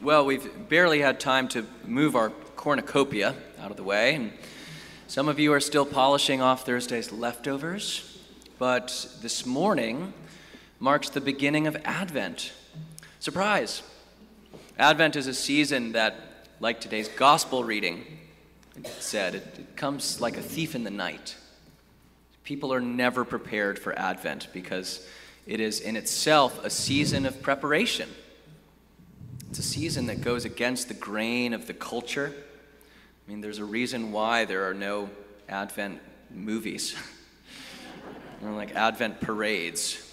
Well, we've barely had time to move our cornucopia out of the way, and some of you are still polishing off Thursday's leftovers. But this morning marks the beginning of Advent. Surprise! Advent is a season that, like today's gospel reading said, it, it comes like a thief in the night. People are never prepared for Advent because it is in itself a season of preparation. It's a season that goes against the grain of the culture. I mean, there's a reason why there are no Advent movies, or like Advent parades.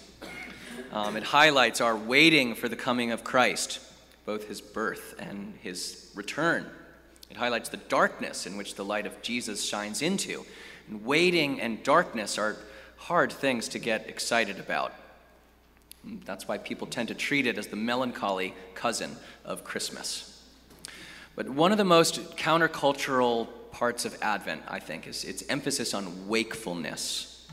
Um, it highlights our waiting for the coming of Christ, both his birth and his return. It highlights the darkness in which the light of Jesus shines into. And waiting and darkness are hard things to get excited about. That's why people tend to treat it as the melancholy cousin of Christmas. But one of the most countercultural parts of Advent, I think, is its emphasis on wakefulness.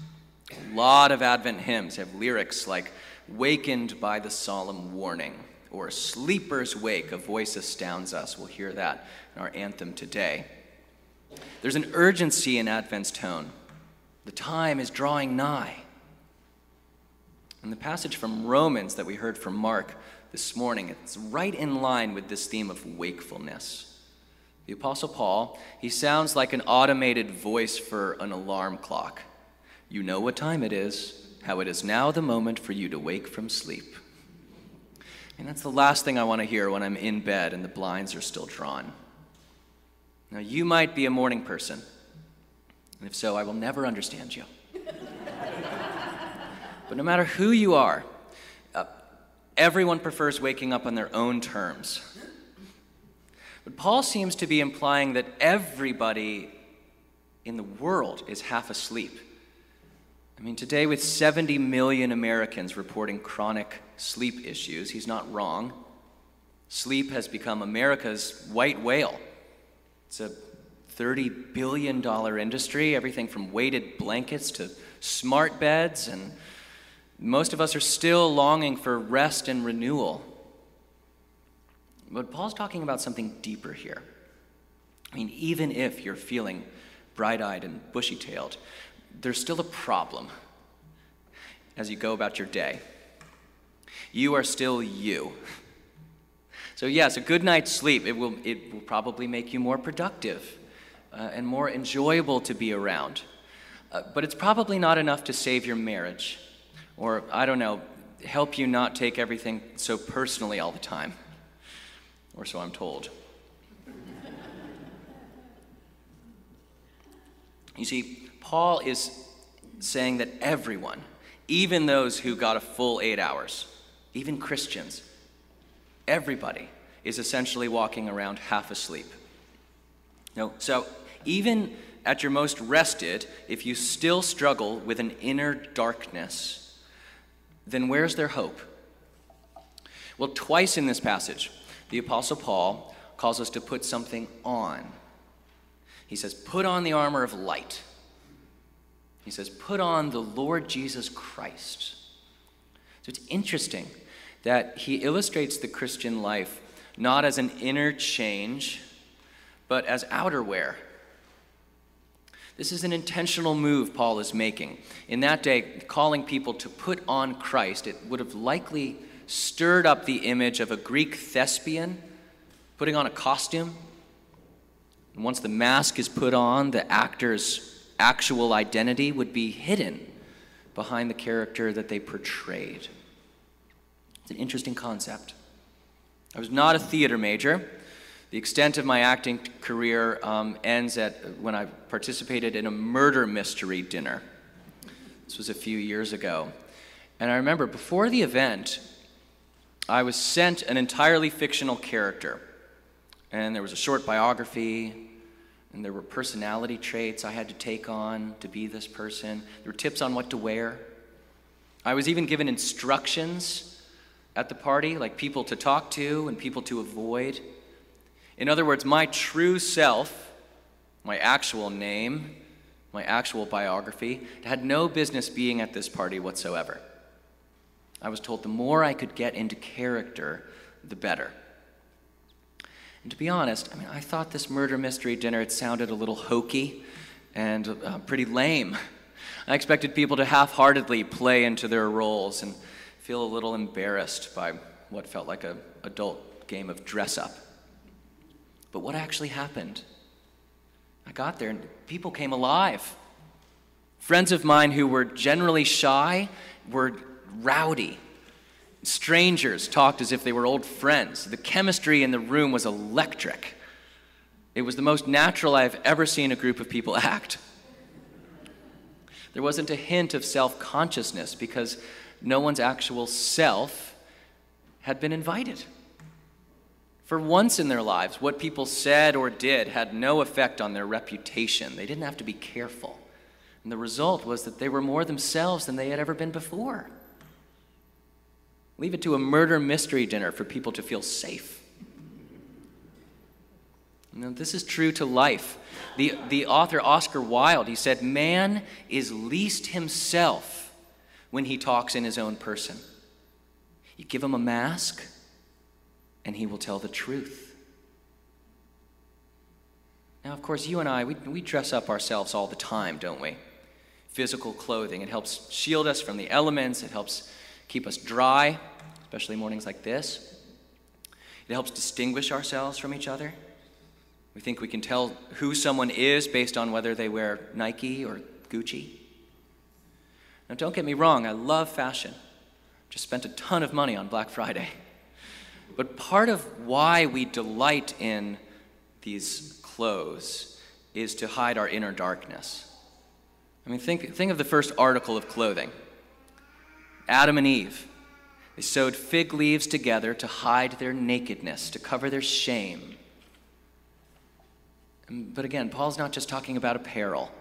A lot of Advent hymns have lyrics like, Wakened by the solemn warning, or Sleeper's Wake, a voice astounds us. We'll hear that in our anthem today. There's an urgency in Advent's tone. The time is drawing nigh. And the passage from Romans that we heard from Mark this morning, it's right in line with this theme of wakefulness. The Apostle Paul, he sounds like an automated voice for an alarm clock. You know what time it is, how it is now the moment for you to wake from sleep. And that's the last thing I want to hear when I'm in bed and the blinds are still drawn. Now, you might be a morning person, and if so, I will never understand you. But no matter who you are, uh, everyone prefers waking up on their own terms. But Paul seems to be implying that everybody in the world is half asleep. I mean, today, with 70 million Americans reporting chronic sleep issues, he's not wrong. Sleep has become America's white whale. It's a $30 billion industry, everything from weighted blankets to smart beds and most of us are still longing for rest and renewal. But Paul's talking about something deeper here. I mean, even if you're feeling bright eyed and bushy tailed, there's still a problem as you go about your day. You are still you. So, yes, a good night's sleep, it will, it will probably make you more productive uh, and more enjoyable to be around. Uh, but it's probably not enough to save your marriage or, I don't know, help you not take everything so personally all the time. Or so I'm told. you see, Paul is saying that everyone, even those who got a full eight hours, even Christians, everybody is essentially walking around half asleep. No, so even at your most rested, if you still struggle with an inner darkness, then where's their hope? Well, twice in this passage, the Apostle Paul calls us to put something on. He says, Put on the armor of light. He says, Put on the Lord Jesus Christ. So it's interesting that he illustrates the Christian life not as an inner change, but as outerwear. This is an intentional move Paul is making. In that day, calling people to put on Christ, it would have likely stirred up the image of a Greek thespian putting on a costume. And once the mask is put on, the actor's actual identity would be hidden behind the character that they portrayed. It's an interesting concept. I was not a theater major. The extent of my acting career um, ends at when I participated in a murder mystery dinner. This was a few years ago. And I remember before the event, I was sent an entirely fictional character. And there was a short biography, and there were personality traits I had to take on to be this person. There were tips on what to wear. I was even given instructions at the party, like people to talk to and people to avoid. In other words, my true self, my actual name, my actual biography, had no business being at this party whatsoever. I was told the more I could get into character, the better. And to be honest, I mean, I thought this murder mystery dinner, it sounded a little hokey and uh, pretty lame. I expected people to half heartedly play into their roles and feel a little embarrassed by what felt like an adult game of dress up. But what actually happened? I got there and people came alive. Friends of mine who were generally shy were rowdy. Strangers talked as if they were old friends. The chemistry in the room was electric. It was the most natural I have ever seen a group of people act. There wasn't a hint of self consciousness because no one's actual self had been invited. For once in their lives, what people said or did had no effect on their reputation. They didn't have to be careful. And the result was that they were more themselves than they had ever been before. Leave it to a murder mystery dinner for people to feel safe. Now, this is true to life. The, the author Oscar Wilde, he said, Man is least himself when he talks in his own person. You give him a mask, and he will tell the truth. Now, of course, you and I, we, we dress up ourselves all the time, don't we? Physical clothing. It helps shield us from the elements, it helps keep us dry, especially mornings like this. It helps distinguish ourselves from each other. We think we can tell who someone is based on whether they wear Nike or Gucci. Now, don't get me wrong, I love fashion. Just spent a ton of money on Black Friday. But part of why we delight in these clothes is to hide our inner darkness. I mean, think, think of the first article of clothing Adam and Eve. They sewed fig leaves together to hide their nakedness, to cover their shame. Um, but again, Paul's not just talking about apparel.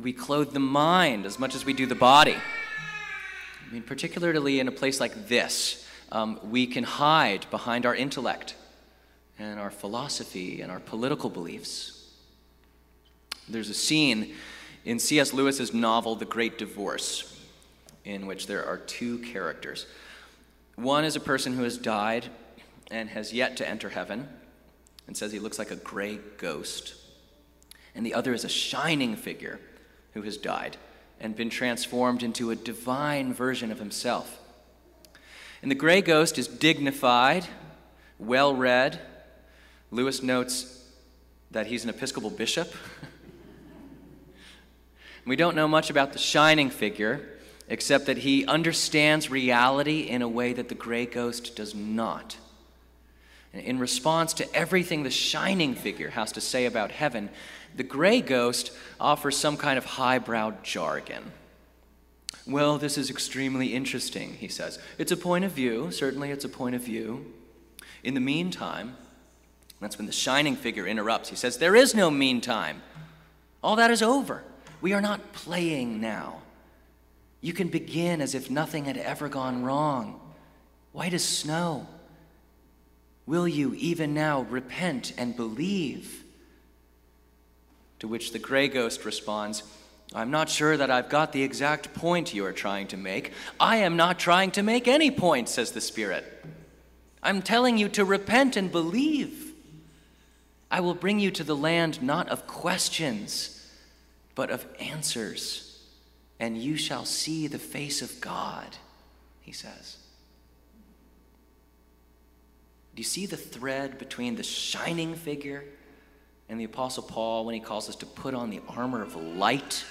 We clothe the mind as much as we do the body. I mean, particularly in a place like this, um, we can hide behind our intellect and our philosophy and our political beliefs. There's a scene in C.S. Lewis's novel, The Great Divorce, in which there are two characters. One is a person who has died and has yet to enter heaven, and says he looks like a gray ghost. And the other is a shining figure who has died and been transformed into a divine version of himself. And the gray ghost is dignified, well read. Lewis notes that he's an Episcopal bishop. we don't know much about the shining figure, except that he understands reality in a way that the gray ghost does not. In response to everything the shining figure has to say about heaven, the gray ghost offers some kind of highbrow jargon. Well, this is extremely interesting, he says. It's a point of view, certainly it's a point of view. In the meantime, that's when the shining figure interrupts. He says, There is no meantime. All that is over. We are not playing now. You can begin as if nothing had ever gone wrong. White as snow. Will you even now repent and believe? To which the gray ghost responds, I'm not sure that I've got the exact point you are trying to make. I am not trying to make any point, says the Spirit. I'm telling you to repent and believe. I will bring you to the land not of questions, but of answers, and you shall see the face of God, he says. Do you see the thread between the shining figure and the Apostle Paul when he calls us to put on the armor of light?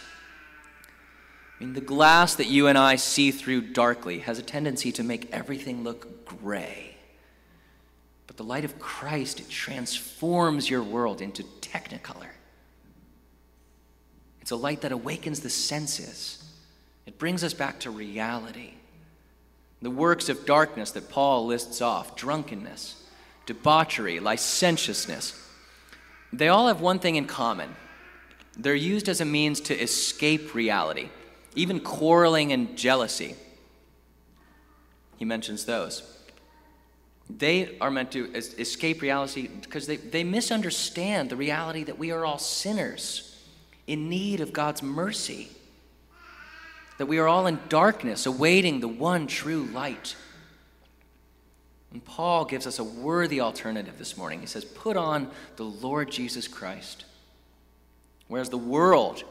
I mean, the glass that you and I see through darkly has a tendency to make everything look gray. But the light of Christ, it transforms your world into technicolor. It's a light that awakens the senses, it brings us back to reality. The works of darkness that Paul lists off drunkenness, debauchery, licentiousness they all have one thing in common they're used as a means to escape reality, even quarreling and jealousy. He mentions those. They are meant to escape reality because they, they misunderstand the reality that we are all sinners in need of God's mercy that we are all in darkness, awaiting the one true light. And Paul gives us a worthy alternative this morning. He says, Put on the Lord Jesus Christ. Whereas the world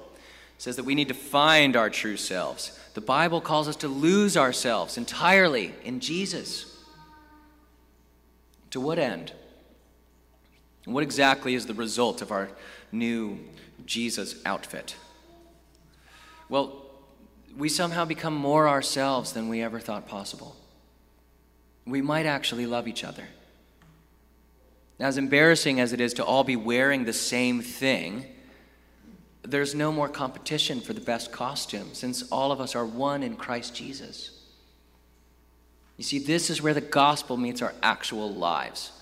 says that we need to find our true selves, the Bible calls us to lose ourselves entirely in Jesus. To what end? What exactly is the result of our new Jesus outfit? Well, we somehow become more ourselves than we ever thought possible. We might actually love each other. As embarrassing as it is to all be wearing the same thing, there's no more competition for the best costume since all of us are one in Christ Jesus. You see, this is where the gospel meets our actual lives.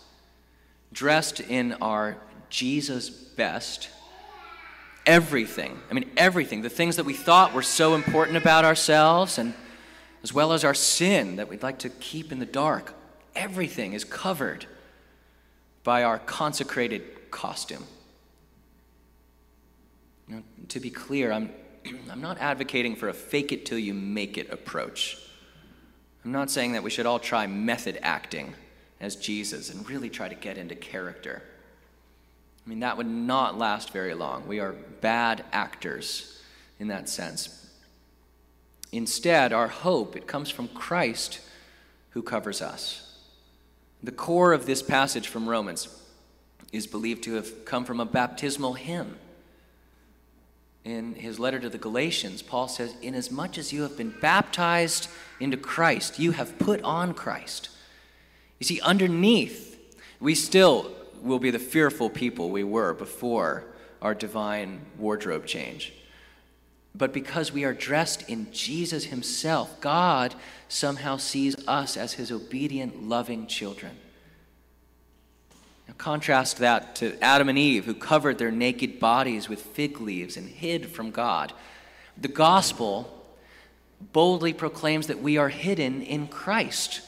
Dressed in our Jesus best, everything, I mean, everything, the things that we thought were so important about ourselves, and as well as our sin that we'd like to keep in the dark, everything is covered by our consecrated costume. Now, to be clear, I'm, I'm not advocating for a fake it till you make it approach. I'm not saying that we should all try method acting as Jesus and really try to get into character. I mean, that would not last very long. We are bad actors in that sense. Instead, our hope, it comes from Christ who covers us. The core of this passage from Romans is believed to have come from a baptismal hymn. In his letter to the Galatians, Paul says, Inasmuch as you have been baptized into Christ, you have put on Christ. You see, underneath, we still will be the fearful people we were before our divine wardrobe change. But because we are dressed in Jesus Himself, God somehow sees us as His obedient, loving children. Now, contrast that to Adam and Eve, who covered their naked bodies with fig leaves and hid from God. The gospel boldly proclaims that we are hidden in Christ.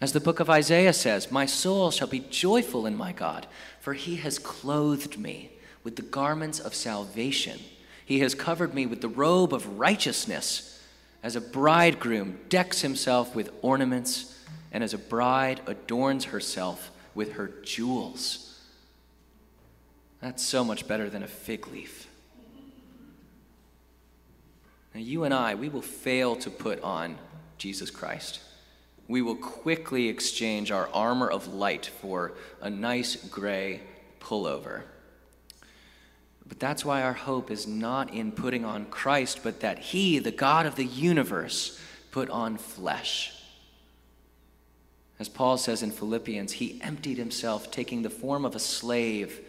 As the book of Isaiah says, My soul shall be joyful in my God, for he has clothed me with the garments of salvation. He has covered me with the robe of righteousness, as a bridegroom decks himself with ornaments, and as a bride adorns herself with her jewels. That's so much better than a fig leaf. Now, you and I, we will fail to put on Jesus Christ. We will quickly exchange our armor of light for a nice gray pullover. But that's why our hope is not in putting on Christ, but that He, the God of the universe, put on flesh. As Paul says in Philippians, He emptied Himself, taking the form of a slave,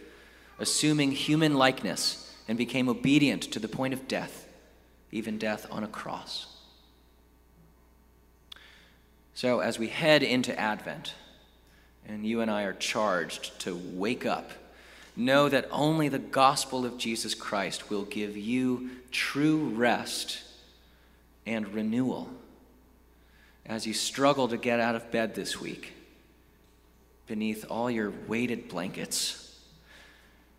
assuming human likeness, and became obedient to the point of death, even death on a cross. So, as we head into Advent, and you and I are charged to wake up know that only the gospel of Jesus Christ will give you true rest and renewal as you struggle to get out of bed this week beneath all your weighted blankets.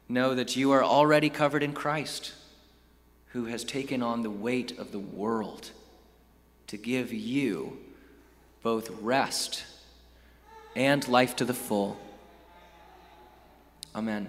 Know that you are already covered in Christ, who has taken on the weight of the world to give you both rest and life to the full. Amen.